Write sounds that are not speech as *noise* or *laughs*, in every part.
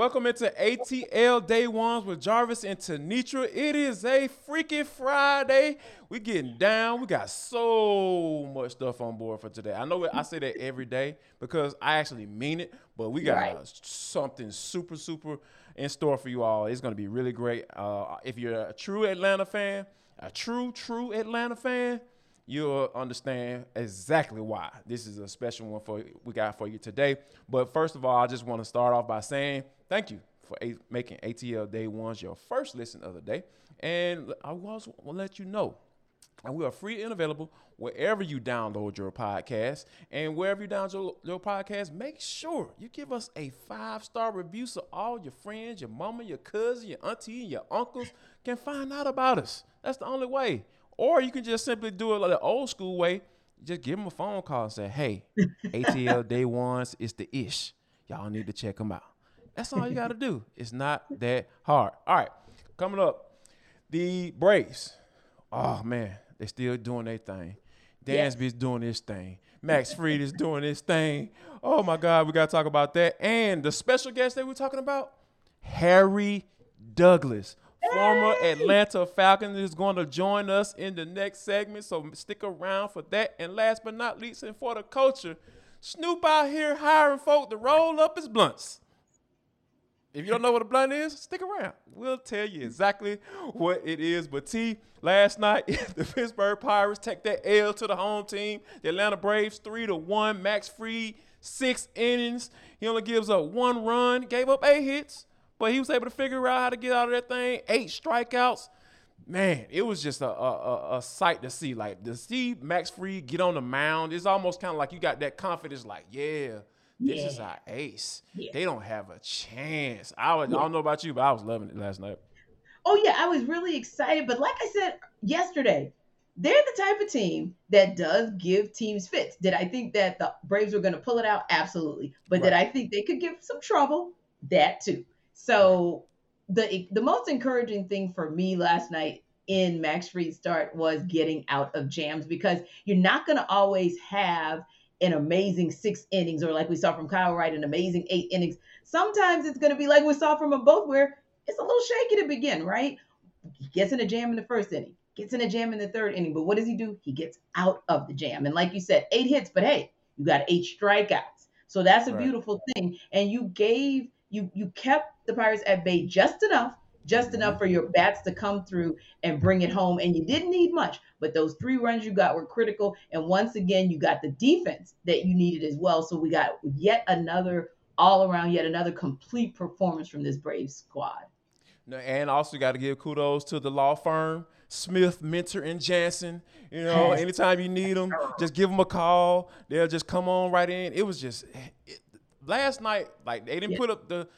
Welcome into ATL Day Ones with Jarvis and Tenitra. It is a freaking Friday. We getting down. We got so much stuff on board for today. I know I say that every day because I actually mean it, but we got Right. something super, super in store for you all. It's going to be really great. Uh, if you're a true Atlanta fan, a true, true Atlanta fan, you'll understand exactly why this is a special one for we got for you today. But first of all, I just want to start off by saying thank you for a- making ATL Day Ones your first listen of the day, and I also want to let you know. We are free and available wherever you download your podcast. And wherever you download your, your podcast, make sure you give us a five star review so all your friends, your mama, your cousin, your auntie, and your uncles can find out about us. That's the only way. Or you can just simply do it like the old school way. Just give them a phone call and say, hey, ATL Day Ones is the ish. Y'all need to check them out. That's all you got to do. It's not that hard. All right, coming up, the Braves. Oh man, they still doing their thing. Dansby's doing his thing. Max *laughs* Fried is doing his thing. Oh my God, we gotta talk about that. And the special guest that we're talking about, Harry Douglas, former Atlanta Falcon, is going to join us in the next segment. So stick around for that. And last but not least, and for the culture, Snoop out here hiring folk to roll up his blunts. If you don't know what a blunt is, stick around. We'll tell you exactly what it is. But T, last night *laughs* the Pittsburgh Pirates take that L to the home team. The Atlanta Braves three to one. Max Fried six innings. He only gives up one run. Gave up eight hits, but he was able to figure out how to get out of that thing. Eight strikeouts. Man, it was just a, a, a, sight to see. Like to see Max Fried get on the mound, it's almost kind of like you got that confidence. Like, yeah, this is Yeah. our ace. Yeah. They don't have a chance. I, was, I don't know about you, but I was loving it last night. Oh yeah, I was really excited, but like I said yesterday, they're the type of team that does give teams fits. Did I think that the Braves were going to pull it out? Absolutely. But did I think they could give some trouble? That too. So the the most encouraging thing for me last night in Max Fried's start was getting out of jams because you're not going to always have an amazing six innings or like we saw from Kyle Wright, an amazing eight innings. Sometimes it's going to be like we saw from them both where it's a little shaky to begin, right? He gets in a jam in the first inning, gets in a jam in the third inning, but what does he do? He gets out of the jam. And like you said, eight hits, but hey, you got eight strikeouts. So that's a Right. beautiful thing. And you gave you you kept the Pirates at bay just enough, just enough mm-hmm. for your bats to come through and bring it home. And you didn't need much, but those three runs you got were critical. And once again, you got the defense that you needed as well. So we got yet another all around, yet another complete performance from this Braves squad. No, And also got to give kudos to the law firm, Smith, Minter, and Jansen. You know, anytime you need them, just give them a call. They'll just come on right in. It was just it, last night. Like they didn't Yeah. put up the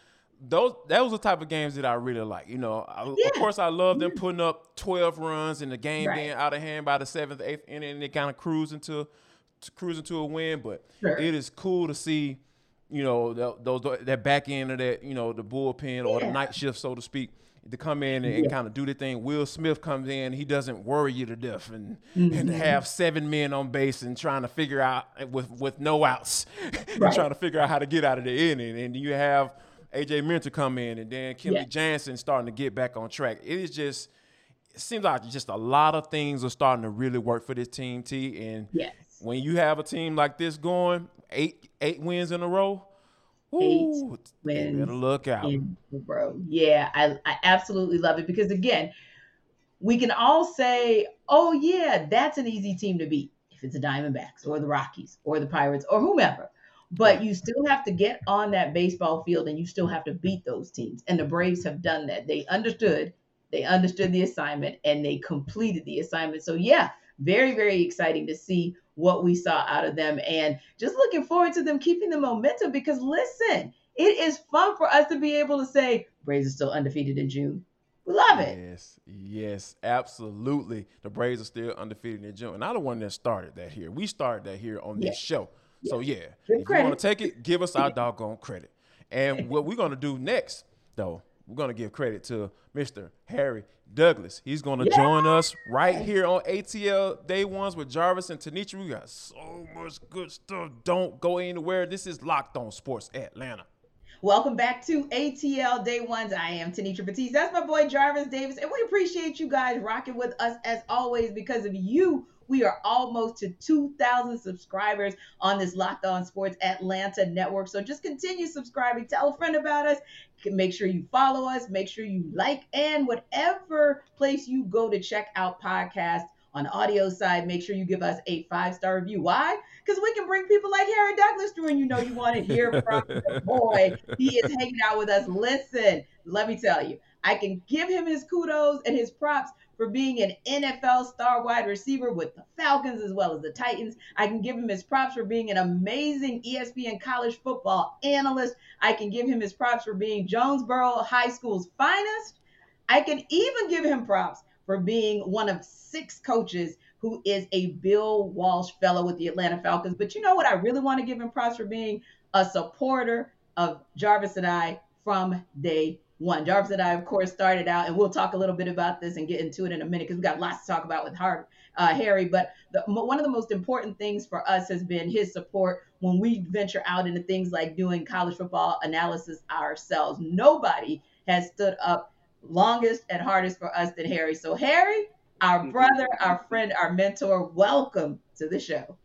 those. That was the type of games that I really like. You know, I, Yeah. of course I love them putting up twelve runs and the game Right. being out of hand by the seventh, eighth inning, and they kind of cruising to, to cruising to a win. But Sure. it is cool to see. You know, tho- those that back end of that, you know, the bullpen or the night shift, so to speak, to come in and, Yeah. kind of do the thing. Will Smith comes in, he doesn't worry you to death, and Mm-hmm. and have seven men on base and trying to figure out with with no outs, and *laughs* Right. trying to figure out how to get out of the inning. And you have AJ Minter come in, and then Kenley Yeah. Jansen starting to get back on track. It is just. It seems like just a lot of things are starting to really work for this team, T. And Yes. when you have a team like this going, eight eight wins in a row, Eight ooh, better look out. in. Yeah, I, I absolutely love it because again, we can all say, "Oh yeah, that's an easy team to beat." If it's the Diamondbacks or the Rockies or the Pirates or whomever, but you still have to get on that baseball field and you still have to beat those teams. And the Braves have done that. They understood. They understood the assignment and they completed the assignment. So yeah, very very exciting to see what we saw out of them and just looking forward to them keeping the momentum because listen, it is fun for us to be able to say Braves are still undefeated in June. We love it. Yes, yes, absolutely. The Braves are still undefeated in June. And I'm the one that started that here. We started that here on this Yeah. show. So yeah, Give if credit. you want to take it, give us our doggone credit. And what we're gonna do next, though, we're gonna give credit to Mr. Harry Douglas. He's gonna Yeah. join us right here on ATL Day Ones with Jarvis and Tenitra. We got so much good stuff. Don't go anywhere. This is Locked On Sports Atlanta. Welcome back to ATL Day Ones. I am Tenitra Batiste. That's my boy Jarvis Davis. And we appreciate you guys rocking with us as always because of you. We are almost to 2,000 subscribers on this Locked On Sports Atlanta network. So just continue subscribing. Tell a friend about us. Make sure you follow us. Make sure you like and whatever place you go to check out podcasts on the audio side, make sure you give us a five star review. Why? Because we can bring people like Harry Douglas through, and you know you want to hear from *laughs* the boy. He is hanging out with us. Listen, let me tell you, I can give him his kudos and his props for being an NFL star wide receiver with the Falcons as well as the Titans. I can give him his props for being an amazing ESPN college football analyst. I can give him his props for being Jonesboro High School's finest. I can even give him props for being one of six coaches who is a Bill Walsh fellow with the Atlanta Falcons. But you know what? I really want to give him props for being a supporter of Jarvis and I from day one. Jarvis and I, of course, started out, and we'll talk a little bit about this and get into it in a minute because we got lots to talk about with uh, Harry. But the, one of the most important things for us has been his support when we venture out into things like doing college football analysis ourselves. Nobody has stood up longest and hardest for us than Harry. So, Harry, our brother, our friend, our mentor, welcome to the show.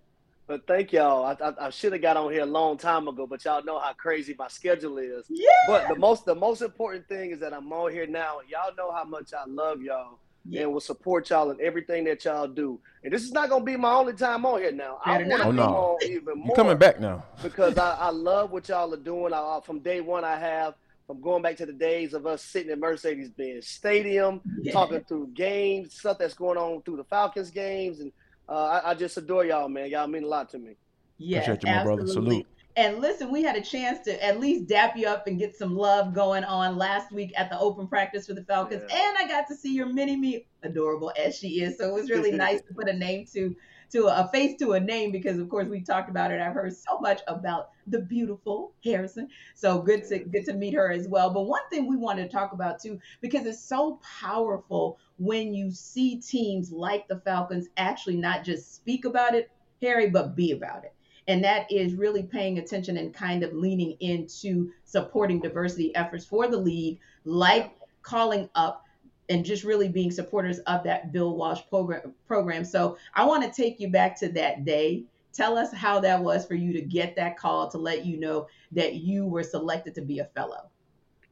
But thank y'all. I, I, I should have got on here a long time ago, but y'all know how crazy my schedule is. Yeah. But the most the most important thing is that I'm on here now. Y'all know how much I love y'all Yeah. and will support y'all in everything that y'all do. And this is not gonna be my only time on here now. I Better want to Oh, come no. on even You more coming back now? because I, I love what y'all are doing. I, from day one, I have from going back to the days of us sitting in Mercedes-Benz Stadium, Yeah. talking through games, stuff that's going on through the Falcons games, and uh, I, I just adore y'all, man. Y'all mean a lot to me. Yeah, Appreciate you, my brother. absolutely. Salute. And listen, we had a chance to at least dap you up and get some love going on last week at the open practice for the Falcons. Yeah. And I got to see your mini me, adorable as she is. So it was really *laughs* nice to put a name to to a, face to a name because of course we talked about it. I've heard so much about the beautiful Harrison. So good to good to meet her as well. But one thing we wanted to talk about too, because it's so powerful when you see teams like the Falcons actually not just speak about it, Harry, but be about it and that is really paying attention and kind of leaning into supporting diversity efforts for the league, like calling up and just really being supporters of that Bill Walsh program. program. So I want to take you back to that day. Tell us how that was for you to get that call to let you know that you were selected to be a fellow.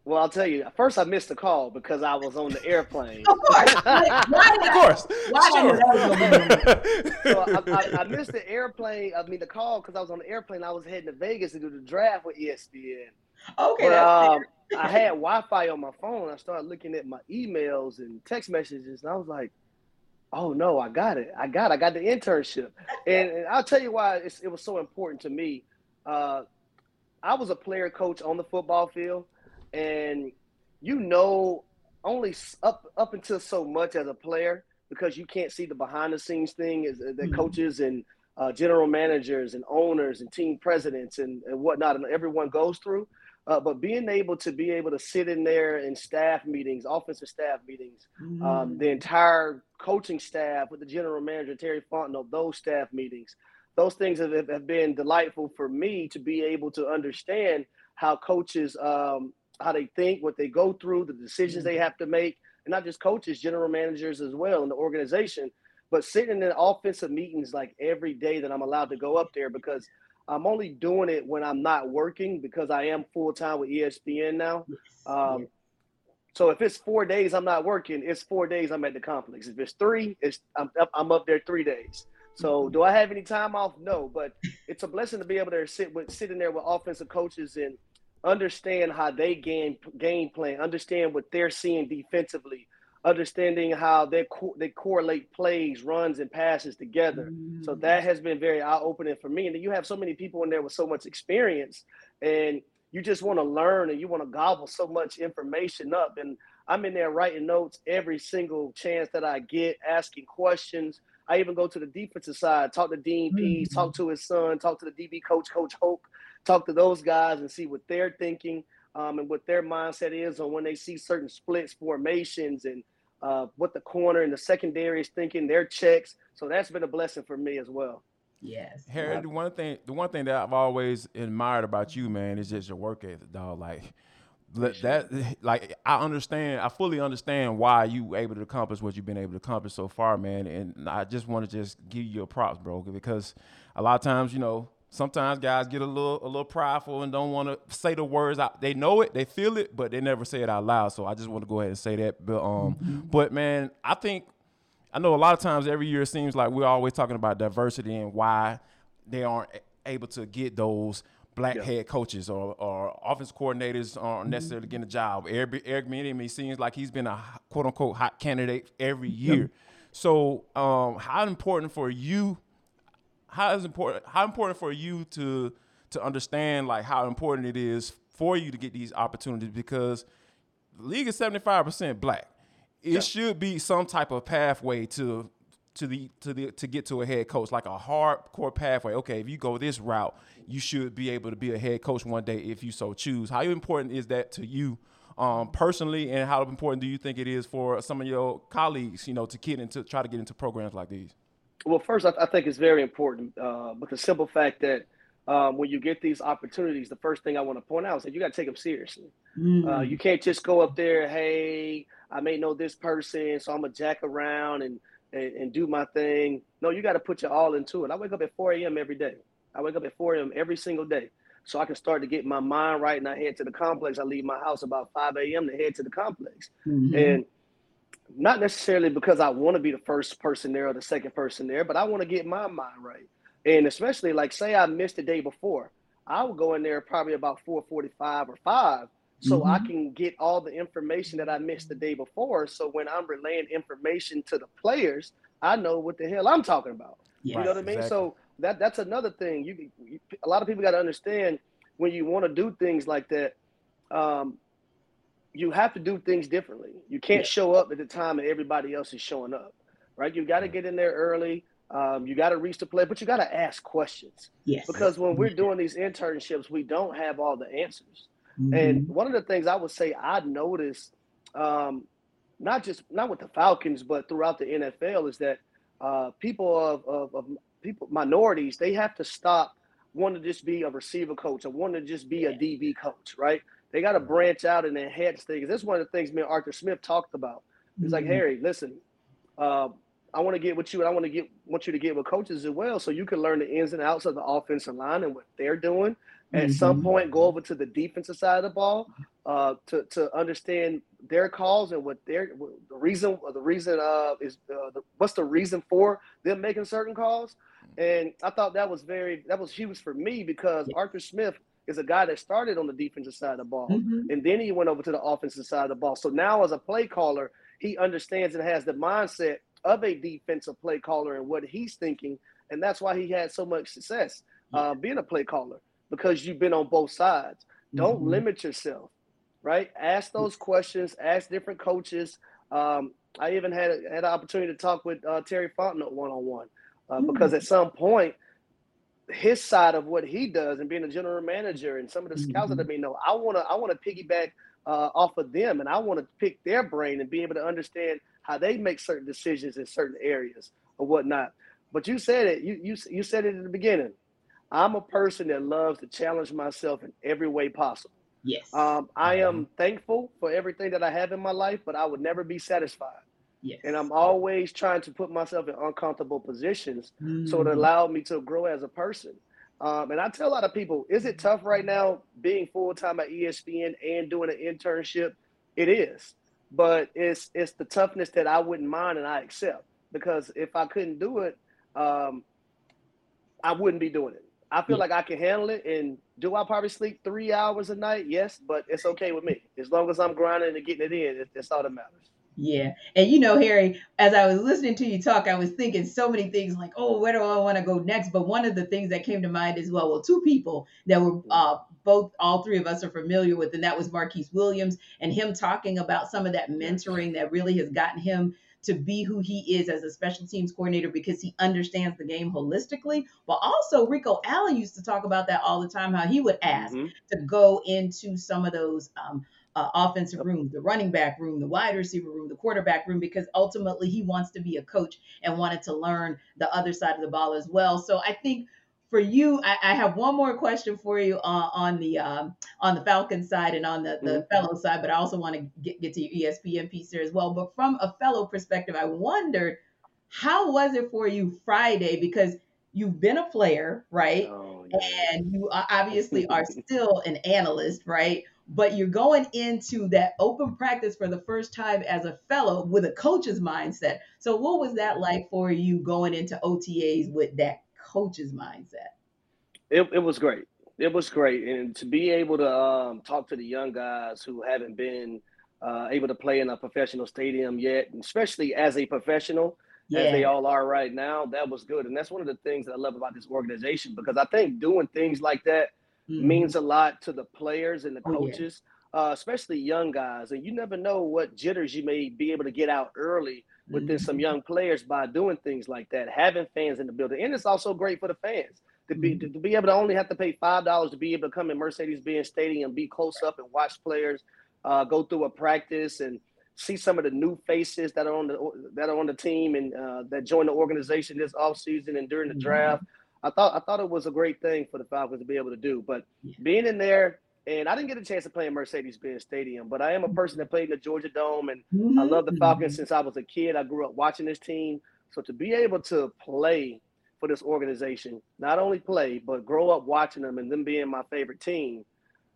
Well, I'll tell you. First, I missed the call because I was on the airplane. Of course. *laughs* Why Of not? course. Why I knew that was *laughs* so I, I, I missed the airplane. I mean, the call because I was on the airplane. I was heading to Vegas to do the draft with ESPN. Okay, But, um. I had Wi-Fi on my phone. I started looking at my emails and text messages, and I was like, "Oh no, I got it! I got, it. I got the internship." *laughs* And, and I'll tell you why it's, it was so important to me. Uh, I was a player coach on the football field, and you know only up up until so much as a player because you can't see the behind the scenes thing is that Mhm. coaches and uh, general managers and owners and team presidents and, and whatnot and everyone goes through. Uh, but being able to be able to sit in there in staff meetings, offensive staff meetings, um, Mm. the entire coaching staff with the general manager Terry Fontenot, those staff meetings, those things have, have been delightful for me to be able to understand how coaches, um, how they think, what they go through, the decisions they have to make, and not just coaches, general managers as well in the organization. But sitting in offensive meetings like every day that I'm allowed to go up there because I'm only doing it when I'm not working because I am full time with ESPN now. Um, so if it's four days I'm not working, it's four days I'm at the complex. If it's three, it's I'm up, I'm up there three days. So do I have any time off? No, but it's a blessing to be able to sit with sitting there with offensive coaches and understand how they game game plan, understand what they're seeing defensively, understanding how they co- they correlate plays, runs, and passes together. So Mm. that has been very eye opening for me. And then you have so many people in there with so much experience, and you just want to learn and you want to gobble so much information up. And I'm in there writing notes every single chance that I get, asking questions. I even go to the defensive side, talk to Dean mm-hmm. talk to his son, talk to the DB coach, Coach Hoke, talk to those guys and see what they're thinking um, and what their mindset is on when they see certain splits, formations, and uh, what the corner and the secondary is thinking, their checks. So that's been a blessing for me as well. Yes. Harry, the one thing the one thing that I've always admired about you, man, is just your work ethic, dog. Like that *laughs* like I understand I fully understand why you able to accomplish what you've been able to accomplish so far, man. And I just want to just give you your props, bro, because a lot of times, you know, sometimes guys get a little a little prideful and don't want to say the words out. They know it, they feel it, but they never say it out loud. So I just want to go ahead and say that. But um, mm-hmm. but man, I think I know a lot of times every year it seems like we're always talking about diversity and why they aren't able to get those black yeah. head coaches or, or offense coordinators aren't mm-hmm. necessarily getting a job. Eric, Eric Bieniemy seems like he's been a quote unquote hot candidate every year. Yep. So, um, how important for you? How is important? How important for you to to understand like how important it is for you to get these opportunities because the league is seventy five percent black it yeah. should be some type of pathway to to the to the to get to a head coach, like a hardcore pathway. Okay, if you go this route, you should be able to be a head coach one day if you so choose. How important is that to you um, personally, and how important do you think it is for some of your colleagues, you know, to get into try to get into programs like these? Well, first, I, I think it's very important, uh, but the simple fact that um, when you get these opportunities, the first thing I want to point out is that you got to take them seriously. Mm. Uh, you can't just go up there, hey, I may know this person, so I'm gonna jack around and and, and do my thing. No, you got to put your all into it. I wake up at 4 a.m. every day. I wake up at 4 a.m. every single day, so I can start to get my mind right. And I head to the complex. I leave my house about 5 a.m. to head to the complex, mm-hmm. and not necessarily because I want to be the first person there or the second person there, but I want to get my mind right. And especially like say I missed the day before, I would go in there probably about 4:45 or 5 so mm-hmm. I can get all the information that I missed the day before. So when I'm relaying information to the players, I know what the hell I'm talking about. You know what I mean? So that that's another thing. You, you a lot of people got to understand when you want to do things like that. Um, you have to do things differently. You can't show up at the time that everybody else is showing up, right? You got to get in there early. Um, you got to reach the play, but you got to ask questions. Yes. Because when we're doing these internships, we don't have all the answers. Mm-hmm. And one of the things I would say I noticed, um, not just not with the Falcons, but throughout the NFL, is that uh, people of, of, of, people minorities they have to stop wanting to just be a receiver coach or wanting to just be a DB coach, right? They got to mm-hmm. branch out and enhance things. This is one of the things me and Arthur Smith talked about. He's mm-hmm. like, Harry, listen, uh, I want to get with you, and I want to get want you to get with coaches as well, so you can learn the ins and outs of the offensive line and what they're doing, at mm-hmm. some point go over to the defensive side of the ball uh, to to understand their calls and what their the reason the reason uh, is uh, the, what's the reason for them making certain calls. And I thought that was very that was huge for me because Arthur Smith is a guy that started on the defensive side of the ball mm-hmm. and then he went over to the offensive side of the ball. So now as a play caller, he understands and has the mindset of a defensive play caller and what he's thinking, and that's why he had so much success uh, being a play caller because you've been on both sides. Don't mm-hmm. limit yourself, right? Ask those questions. Ask different coaches. Um, I even had had an opportunity to talk with uh, Terry Fontenot one on one because at some point, his side of what he does and being a general manager and some of the scouts mm-hmm. that I know, I want to I want to piggyback uh, off of them and I want to pick their brain and be able to understand how they make certain decisions in certain areas or whatnot. But you said it. You you you said it at the beginning. I'm a person that loves to challenge myself in every way possible. Yes. Um, I am mm-hmm. thankful for everything that I have in my life, but I would never be satisfied. Yes. And I'm always trying to put myself in uncomfortable positions mm-hmm. so it mm-hmm. allowed me to grow as a person. Um, and I tell a lot of people, is it tough right now being full time at ESPN and doing an internship? It is, but it's it's the toughness that I wouldn't mind and I accept because if I couldn't do it, um, I wouldn't be doing it. I feel yeah. like I can handle it. And do I probably sleep three hours a night? Yes, but it's okay with me as long as I'm grinding and getting it in. It's all that matters. Yeah. And you know, Harry, as I was listening to you talk, I was thinking so many things like, oh, where do I want to go next? But one of the things that came to mind as well, well, two people that were uh, both all three of us are familiar with, and that was Marquice Williams and him talking about some of that mentoring that really has gotten him to be who he is as a special teams coordinator because he understands the game holistically. But also, Rico Allen used to talk about that all the time, how he would ask mm-hmm. to go into some of those um, uh, offensive room, the running back room, the wide receiver room, the quarterback room, because ultimately he wants to be a coach and wanted to learn the other side of the ball as well. So I think for you, I, I have one more question for you uh, on the um, on the Falcon side and on the, the mm-hmm. fellow side, but I also want to get, get to your ESPN piece here as well. But from a fellow perspective, I wondered how was it for you Friday because you've been a player, right? Oh, yeah. And you obviously are still an analyst, right? But you're going into that open practice for the first time as a fellow with a coach's mindset. So, what was that like for you going into OTAs with that coach's mindset? It, it was great. It was great. And to be able to um, talk to the young guys who haven't been uh, able to play in a professional stadium yet, especially as a professional, yeah. as they all are right now, that was good. And that's one of the things that I love about this organization because I think doing things like that mm-hmm. means a lot to the players and the coaches, oh, yeah. uh, especially young guys. And you never know what jitters you may be able to get out early within mm-hmm. some young players by doing things like that, having fans in the building. And it's also great for the fans to be mm-hmm. to, be able to only have to pay five dollars to be able to come in Mercedes-Benz Stadium, be close up and watch players uh, go through a practice and see some of the new faces that are on the that are on the team and uh, that joined the organization this offseason and during the mm-hmm. draft. I thought I thought it was a great thing for the Falcons to be able to do. But being in there, and I didn't get a chance to play in Mercedes-Benz Stadium, but I am a person that played in the Georgia Dome, and mm-hmm. I love the Falcons since I was a kid. I grew up watching this team, so to be able to play for this organization, not only play but grow up watching them and them being my favorite team,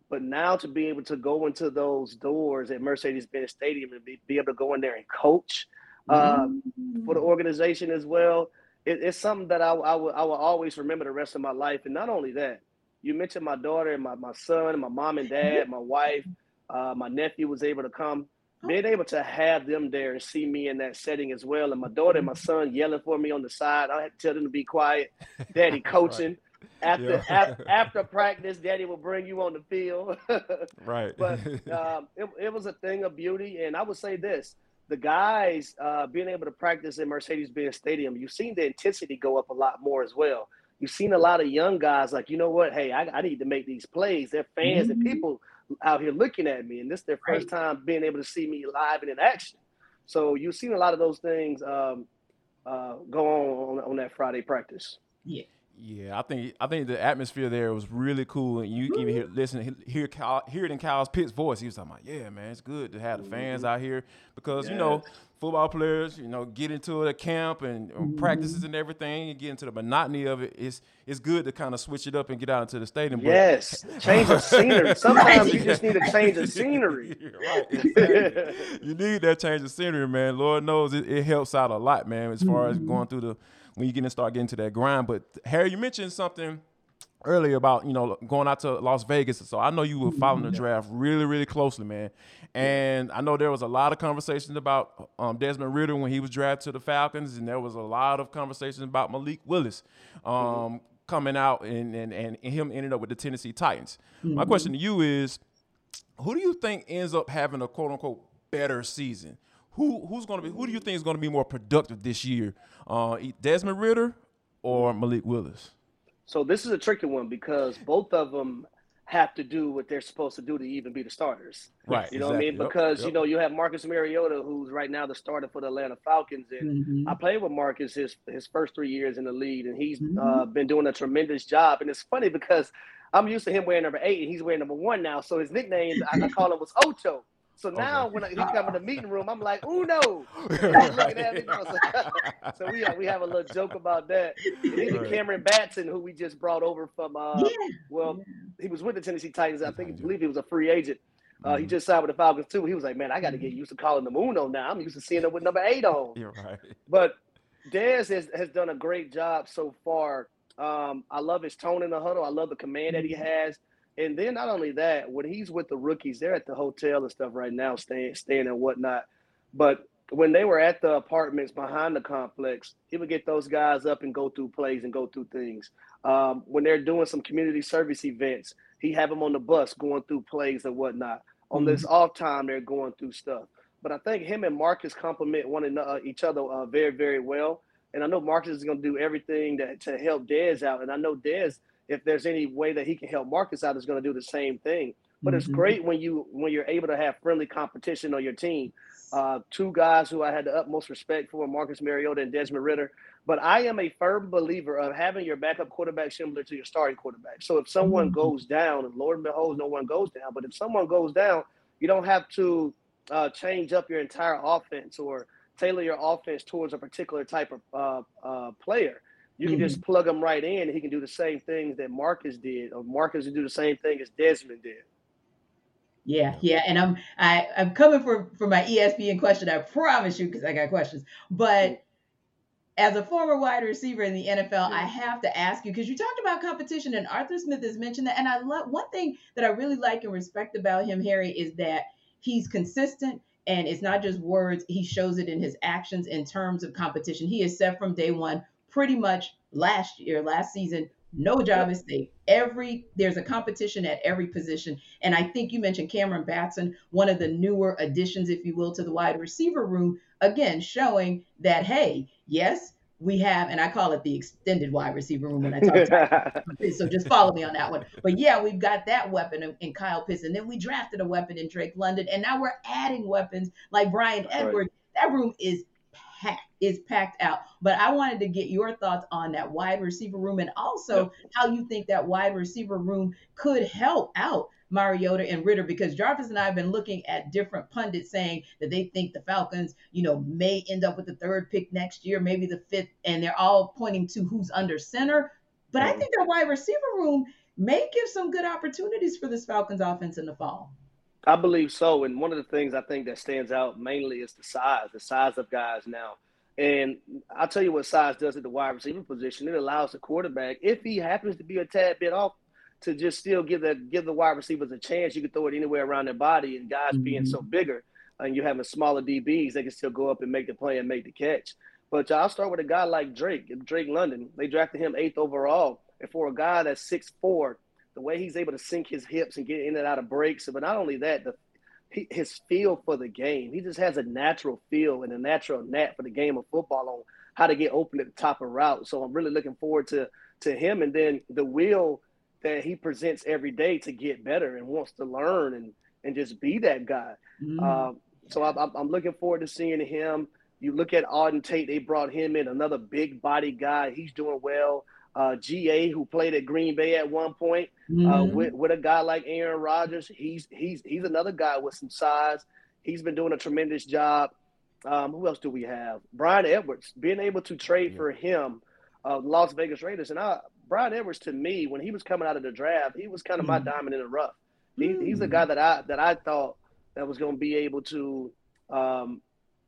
but now to be able to go into those doors at Mercedes-Benz Stadium and be, be able to go in there and coach uh, mm-hmm. for the organization as well, it, it's something that I, I, will, I will always remember the rest of my life. And not only that you mentioned my daughter and my, my son and my mom and dad, my wife, uh, my nephew was able to come. Being able to have them there and see me in that setting as well, and my daughter and my son yelling for me on the side. I had to tell them to be quiet. Daddy *laughs* coaching. After, yeah. after, *laughs* after practice, Daddy will bring you on the field. *laughs* right. But um, it, it was a thing of beauty, and I would say this: the guys uh, being able to practice in Mercedes-Benz Stadium, you've seen the intensity go up a lot more as well you've seen a lot of young guys like, you know what? Hey, I, I need to make these plays. They're fans mm-hmm. and people out here looking at me, and this is their first right. time being able to see me live and in action. So you've seen a lot of those things um, uh, go on, on on that Friday practice. Yeah. Yeah, I think I think the atmosphere there was really cool, and you can even hear listen hear Kyle, hear it in Kyle's Pitt's voice. He was talking about, yeah, man, it's good to have the fans mm-hmm. out here because yes. you know football players, you know, get into the camp and mm-hmm. practices and everything, and get into the monotony of it. It's it's good to kind of switch it up and get out into the stadium. Yes, change of scenery. *laughs* Sometimes you just need a change of scenery. *laughs* right, exactly. you need that change of scenery, man. Lord knows it, it helps out a lot, man, as far as mm-hmm. going through the when you get to start getting to that grind. But Harry, you mentioned something earlier about you know going out to Las Vegas. So I know you were following the draft really, really closely, man. And I know there was a lot of conversations about um, Desmond Ridder when he was drafted to the Falcons, and there was a lot of conversations about Malik Willis um, mm-hmm. coming out and, and and him ending up with the Tennessee Titans. Mm-hmm. My question to you is, who do you think ends up having a quote unquote better season? Who who's going to be? Who do you think is going to be more productive this year? Uh, Desmond Ridder or Malik Willis? So this is a tricky one because both of them have to do what they're supposed to do to even be the starters. Right. You know exactly. what I mean? Because yep. you know you have Marcus Mariota, who's right now the starter for the Atlanta Falcons, and mm-hmm. I played with Marcus his his first three years in the league, and he's mm-hmm. uh, been doing a tremendous job. And it's funny because I'm used to him wearing number eight, and he's wearing number one now. So his nickname I, I call him was Ocho. So now okay. when I, he come in the meeting room, I'm like, Uno. *laughs* looking at me. *laughs* so we have, we have a little joke about that. And even right. Cameron Batson, who we just brought over from, uh, yeah. well, he was with the Tennessee Titans. I think, I believe he was a free agent. Uh, mm-hmm. He just signed with the Falcons too. He was like, man, I got to get used to calling them Uno now. I'm used to seeing him with number eight on. You're right. But Dez has, has done a great job so far. Um, I love his tone in the huddle. I love the command that he mm-hmm. has. And then not only that, when he's with the rookies, they're at the hotel and stuff right now, staying staying and whatnot. But when they were at the apartments behind the complex, he would get those guys up and go through plays and go through things. Um, when they're doing some community service events, he have them on the bus going through plays and whatnot. On mm-hmm. this off time, they're going through stuff. But I think him and Marcus complement one another, uh, each other uh, very, very well. And I know Marcus is going to do everything that, to help Dez out. And I know Dez, if there's any way that he can help Marcus out, is going to do the same thing. But mm-hmm. it's great when you when you're able to have friendly competition on your team. Uh, two guys who I had the utmost respect for, Marcus Mariota and Desmond Ridder. But I am a firm believer of having your backup quarterback similar to your starting quarterback. So if someone mm-hmm. goes down, and Lord behold, no one goes down. But if someone goes down, you don't have to uh, change up your entire offense or tailor your offense towards a particular type of uh, uh, player. You can mm-hmm. just plug him right in, and he can do the same things that Marcus did, or Marcus can do the same thing as Desmond did. Yeah, yeah, and I'm I, I'm coming for for my ESPN question. I promise you, because I got questions. But as a former wide receiver in the NFL, I have to ask you because you talked about competition, and Arthur Smith has mentioned that. And I love one thing that I really like and respect about him, Harry, is that he's consistent and it's not just words. He shows it in his actions in terms of competition. He has said from day one, pretty much last year, last season, no job is safe. Every there's a competition at every position, and I think you mentioned Cameron Batson, one of the newer additions, if you will, to the wide receiver room. Again, showing that hey, yes, we have, and I call it the extended wide receiver room when I talk about *laughs* So just follow me on that one. But yeah, we've got that weapon in, in Kyle Pitts, and then we drafted a weapon in Drake London, and now we're adding weapons like Bryan Edwards. Right. That room is packed, is packed out. But I wanted to get your thoughts on that wide receiver room and also how you think that wide receiver room could help out Mariota and Ridder because Jarvis and I have been looking at different pundits saying that they think the Falcons, you know, may end up with the third pick next year, maybe the fifth, and they're all pointing to who's under center. But I think that wide receiver room may give some good opportunities for this Falcons offense in the fall. I believe so. And one of the things I think that stands out mainly is the size, the size of guys now. And I'll tell you what size does at the wide receiver position. It allows the quarterback, if he happens to be a tad bit off, to just still give the give the wide receivers a chance. You can throw it anywhere around their body, and guys mm-hmm. being so bigger, and you having smaller DBs, they can still go up and make the play and make the catch. But I'll start with a guy like Drake, Drake London. They drafted him eighth overall, and for a guy that's six four, the way he's able to sink his hips and get in and out of breaks, but not only that, the his feel for the game. He just has a natural feel and a natural knack for the game of football on how to get open at the top of route. So I'm really looking forward to to him. And then the will that he presents every day to get better and wants to learn and and just be that guy. Mm. Um, so I'm, I'm looking forward to seeing him. You look at Auden Tate; they brought him in, another big body guy. He's doing well. Uh, GA, who played at Green Bay at one point, uh, mm-hmm. uh, with, with a guy like Aaron Rodgers, he's he's he's another guy with some size. He's been doing a tremendous job. Um, who else do we have? Bryan Edwards, being able to trade yeah. for him, uh, Las Vegas Raiders, and I Bryan Edwards to me, when he was coming out of the draft, he was kind of mm. my diamond in the rough. He, mm. He's the guy that I that I thought that was going to be able to um,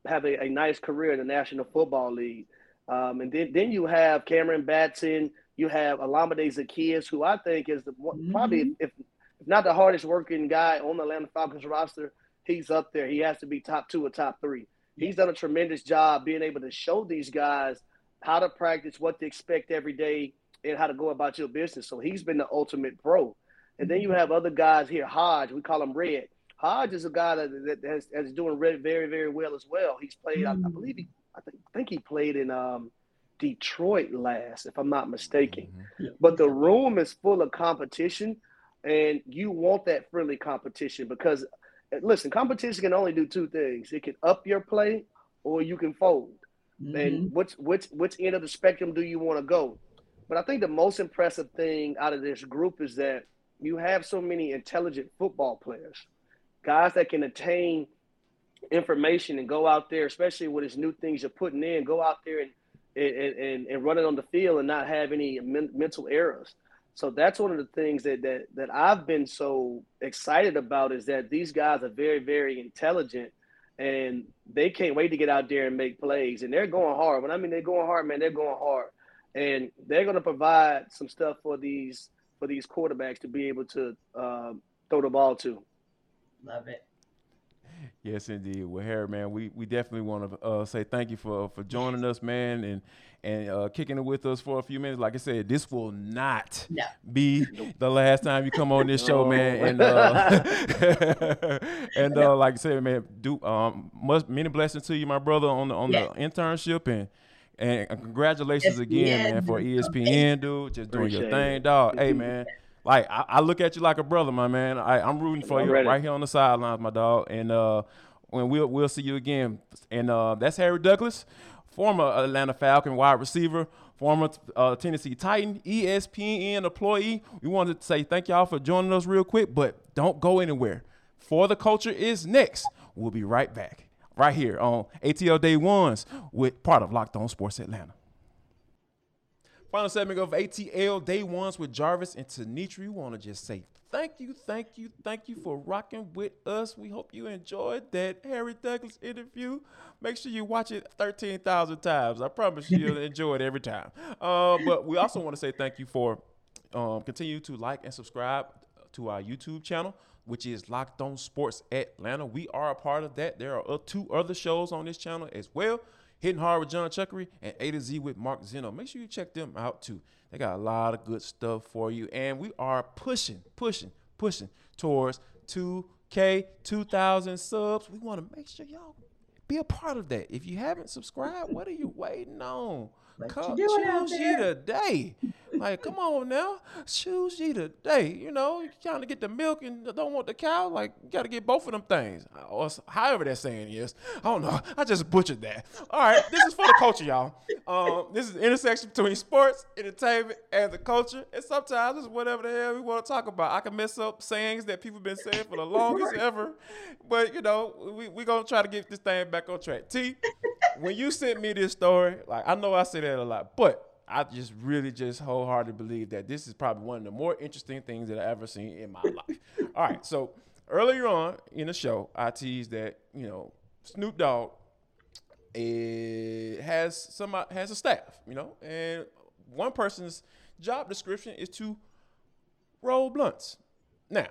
have a, a, nice career in the National Football League. Um, and then then you have Cameron Batson, you have Olamide Zaccheaus, who I think is the mm. probably mm-hmm. if, if not the hardest working guy on the Atlanta Falcons roster, he's up there. He has to be top two or top three. He's done a tremendous job being able to show these guys how to practice, what to expect every day, and how to go about your business. So he's been the ultimate pro. And then you have other guys here, Hodge, we call him Red. Hodge is a guy that, that has, has doing Red very, very well as well. He's played. I, I, mm. believe he, I think, think he played in um, Detroit last, if I'm not mistaken. Mm-hmm. But the room is full of competition, and you want that friendly competition because, listen, competition can only do two things: it can up your play, or you can fold. Mm-hmm. And which which which end of the spectrum do you want to go? But I think the most impressive thing out of this group is that you have so many intelligent football players, guys that can attain information and go out there, especially with these new things you're putting in, go out there and and, and, and run it on the field and not have any men, mental errors. So that's one of the things that, that that I've been so excited about is that these guys are very, very intelligent and they can't wait to get out there and make plays. And they're going hard. When I mean they're going hard, man, they're going hard and they're going to provide some stuff for these for these quarterbacks to be able to um, throw the ball to. Love it. Yes, indeed. Well, Harry, man, we, we definitely want to uh, say thank you for for joining us, man, and and uh, kicking it with us for a few minutes. Like I said, this will not No. be the last time you come on this show, man. And uh, *laughs* and uh, like I said, man, do um much many blessings to you, my brother, on the on Yes. the internship and. And congratulations again, man, for. ESPN, dude. Just doing your Appreciate thing, it. dog. Hey, man. Like I, I look at you like a brother, my man. I, I'm rooting for I'm you ready. right here on the sidelines, my dog. And uh, when we'll we'll see you again. And uh, that's Harry Douglas, former Atlanta Falcon wide receiver, former uh, Tennessee Titan, ESPN employee. We wanted to say thank y'all for joining us real quick, but don't go anywhere. For the culture is next. We'll be right back, right here on ATL Day Ones with part of Locked On Sports Atlanta. Final segment of ATL Day Ones with Jarvis and Tenitra. We want to just say thank you, thank you, thank you for rocking with us. We hope you enjoyed that Harry Douglas interview. Make sure you watch it 13,000 times. I promise you'll enjoy it every time. Uh, but we also want to say thank you for um, continue to like and subscribe to our YouTube channel, which is Locked On Sports Atlanta. We are a part of that. There are two other shows on this channel as well. Hitting Hard with John Chuckery and A to Z with Mark Zeno. Make sure you check them out too. They got a lot of good stuff for you. And we are pushing, pushing, pushing towards 2K, 2,000 subs. We want to make sure y'all be a part of that. If you haven't subscribed, what are you waiting on? What Come, you choose there? today. Like, come on now, choose ye today. You know, you trying to get the milk and don't want the cow. Like, you got to get both of them things. Or however that saying is. I don't know. I just butchered that. All right, this is for the culture, y'all. Um, this is the intersection between sports, entertainment, and the culture. And sometimes it's whatever the hell we want to talk about. I can mess up sayings that people've been saying for the longest ever, but you know, we we gonna try to get this thing back on track. T, when you sent me this story, like I know I say that a lot, but I just really just wholeheartedly believe that this is probably one of the more interesting things that I ever seen in my life. *laughs* All right, so earlier on in the show, I teased that you know Snoop Dogg it has some has a staff, you know, and one person's job description is to roll blunts. Now,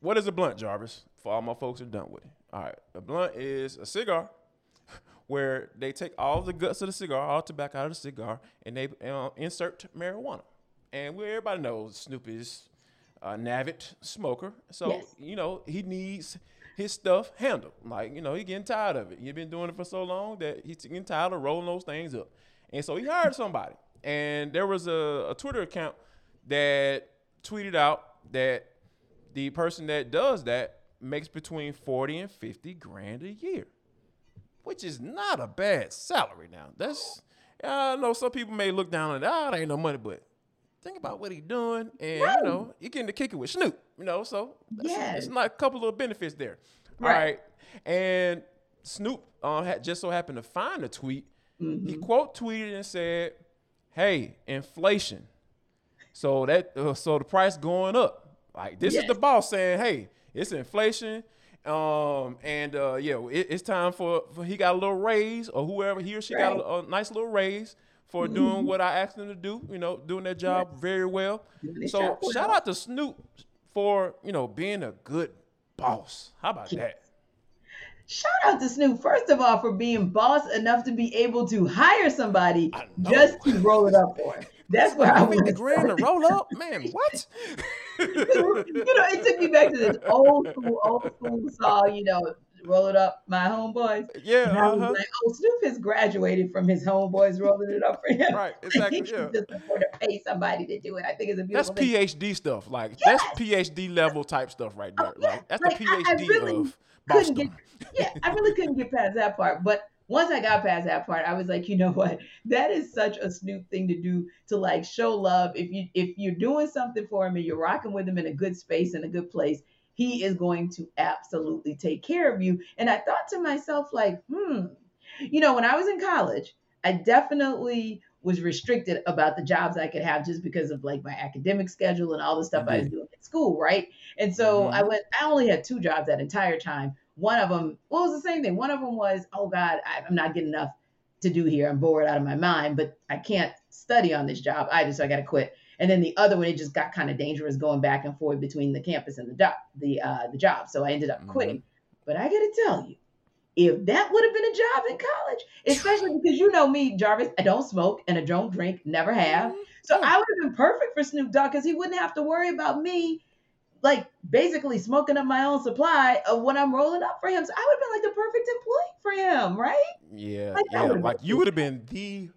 what is a blunt, Jarvis? For all my folks who are done with it. All right, a blunt is a cigar where they take all the guts of the cigar, all the tobacco out of the cigar, and they uh, insert marijuana. And we everybody knows Snoop is an avid smoker, so Yes. you know he needs his stuff handled. Like you know he getting tired of it. He's been doing it for so long that he's getting tired of rolling those things up. And so he hired somebody. And there was a, a Twitter account that tweeted out that the person that does that makes between 40 and 50 grand a year, which is not a bad salary now. That's, I know some people may look down on it, ah, that ain't no money, but think about what he doing. And, you know, you getting to kick it with Snoop, you know, so yeah, it's not a couple of benefits there. All Right. right. And Snoop uh, had just so happened to find a tweet. Mm-hmm. He quote tweeted and said, "Hey, inflation. So that uh, so the price going up. Like this is the boss saying, "Hey, it's inflation." Um and uh yeah, it, it's time for, for he got a little raise or whoever he or she got a, a nice little raise for Mm-hmm. doing what I asked them to do, you know, doing their job very well. Doing So shout out to Snoop for, you know, being a good boss. How about that? Shout out to Snoop, first of all, for being boss enough to be able to hire somebody just to roll it up for him. That's where I 50 was. grand to roll up? *laughs* Man, what? you know, it took me back to this old school, old school song, you know, roll it up, my homeboys. yeah, And I was uh-huh. like, oh, Snoop has graduated from his homeboys rolling it up for him. Right, *laughs* exactly, he yeah. just afford to pay somebody to do it. I think it's a That's beautiful thing. PhD stuff. Like that's PhD level type stuff right there. Oh, yeah. Like that's Like, the I- I PhD really of Boston. yeah, I really couldn't get past that part. But once I got past that part, I was like, you know *laughs* what? That is such a Snoop thing to do to like show love. If you if you're doing something for him and you're rocking with him in a good space and a good place, he is going to absolutely take care of you. And I thought to myself, like, hmm, you know, when I was in college, I definitely was restricted about the jobs I could have just because of like my academic schedule and all the stuff I was doing at school, right? And so Mhm. I went, I only had two jobs that entire time. One of them, well, it was the same thing. One of them was, oh God, I, I'm not getting enough to do here. I'm bored out of my mind, but I can't study on this job either, so I got to quit. And then the other one, it just got kind of dangerous going back and forth between the campus and the job, the uh, the job. So I ended up Mhm. quitting. But I got to tell you, if that would have been a job in college, *laughs* especially because you know me, Jarvis, I don't smoke and I don't drink, never have. Mm-hmm. So I would have been perfect for Snoop Dogg because he wouldn't have to worry about me, like basically smoking up my own supply of what I'm rolling up for him. So I would have been like the perfect employee for him, right? Yeah, Like, yeah. Like you would have been the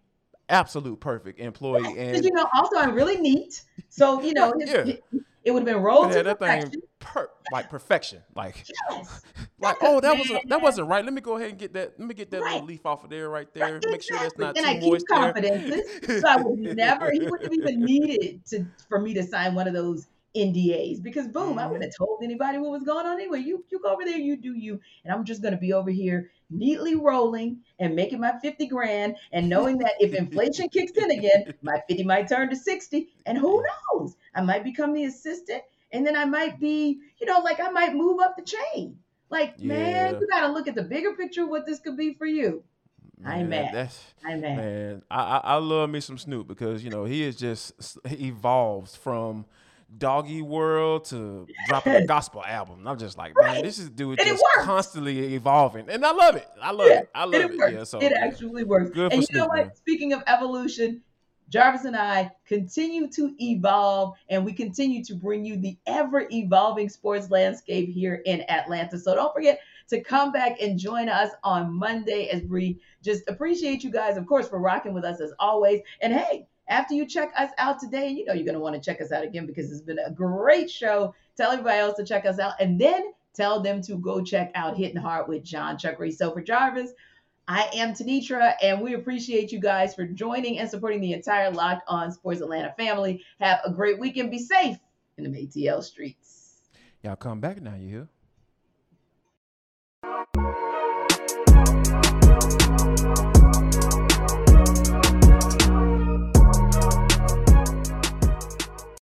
absolute perfect employee, and you know, also I'm really neat. So you know, Yeah. it, it would have been rolled yeah, to that perfection. thing per like perfection. Like, Yes. *laughs* like oh, that was that wasn't right. Let me go ahead and get that. Let me get that Right. little leaf off of there, right there. Right, Make sure that's not and too I moist there. So I would *laughs* never, he wouldn't have even needed to for me to sign one of those NDAs because boom, I Mm-hmm. wouldn't have told anybody what was going on anyway. You you go over there, you do you, and I'm just gonna be over here neatly rolling and making my 50 grand and knowing that if *laughs* inflation kicks in again, my 50 might turn to 60. And who knows? I might become the assistant and then I might be, you know, like I might move up the chain. Like, man, you gotta look at the bigger picture of what this could be for you. I'm mad. That's I'm mad. man. I, I I love me some Snoop because you know he is just he evolves from doggy world to dropping a gospel album. I'm just like, man, this is dude And it just constantly evolving, and I love it. I love Yeah, it. I love it it. Yeah. So it actually works. Good and you know what? man. Speaking of evolution, Jarvis and I continue to evolve and we continue to bring you the ever evolving sports landscape here in Atlanta. So don't forget to come back and join us on Monday as we just appreciate you guys, of course, for rocking with us as always. And hey, after you check us out today, you know you're going to want to check us out again because it's been a great show. Tell everybody else to check us out and then tell them to go check out Hitting Hard with John Chuck Reese. So for Jarvis, I am Tenitra, and we appreciate you guys for joining and supporting the entire Locked On Sports Atlanta family. Have a great weekend. Be safe in the ATL streets. Y'all come back now. You hear?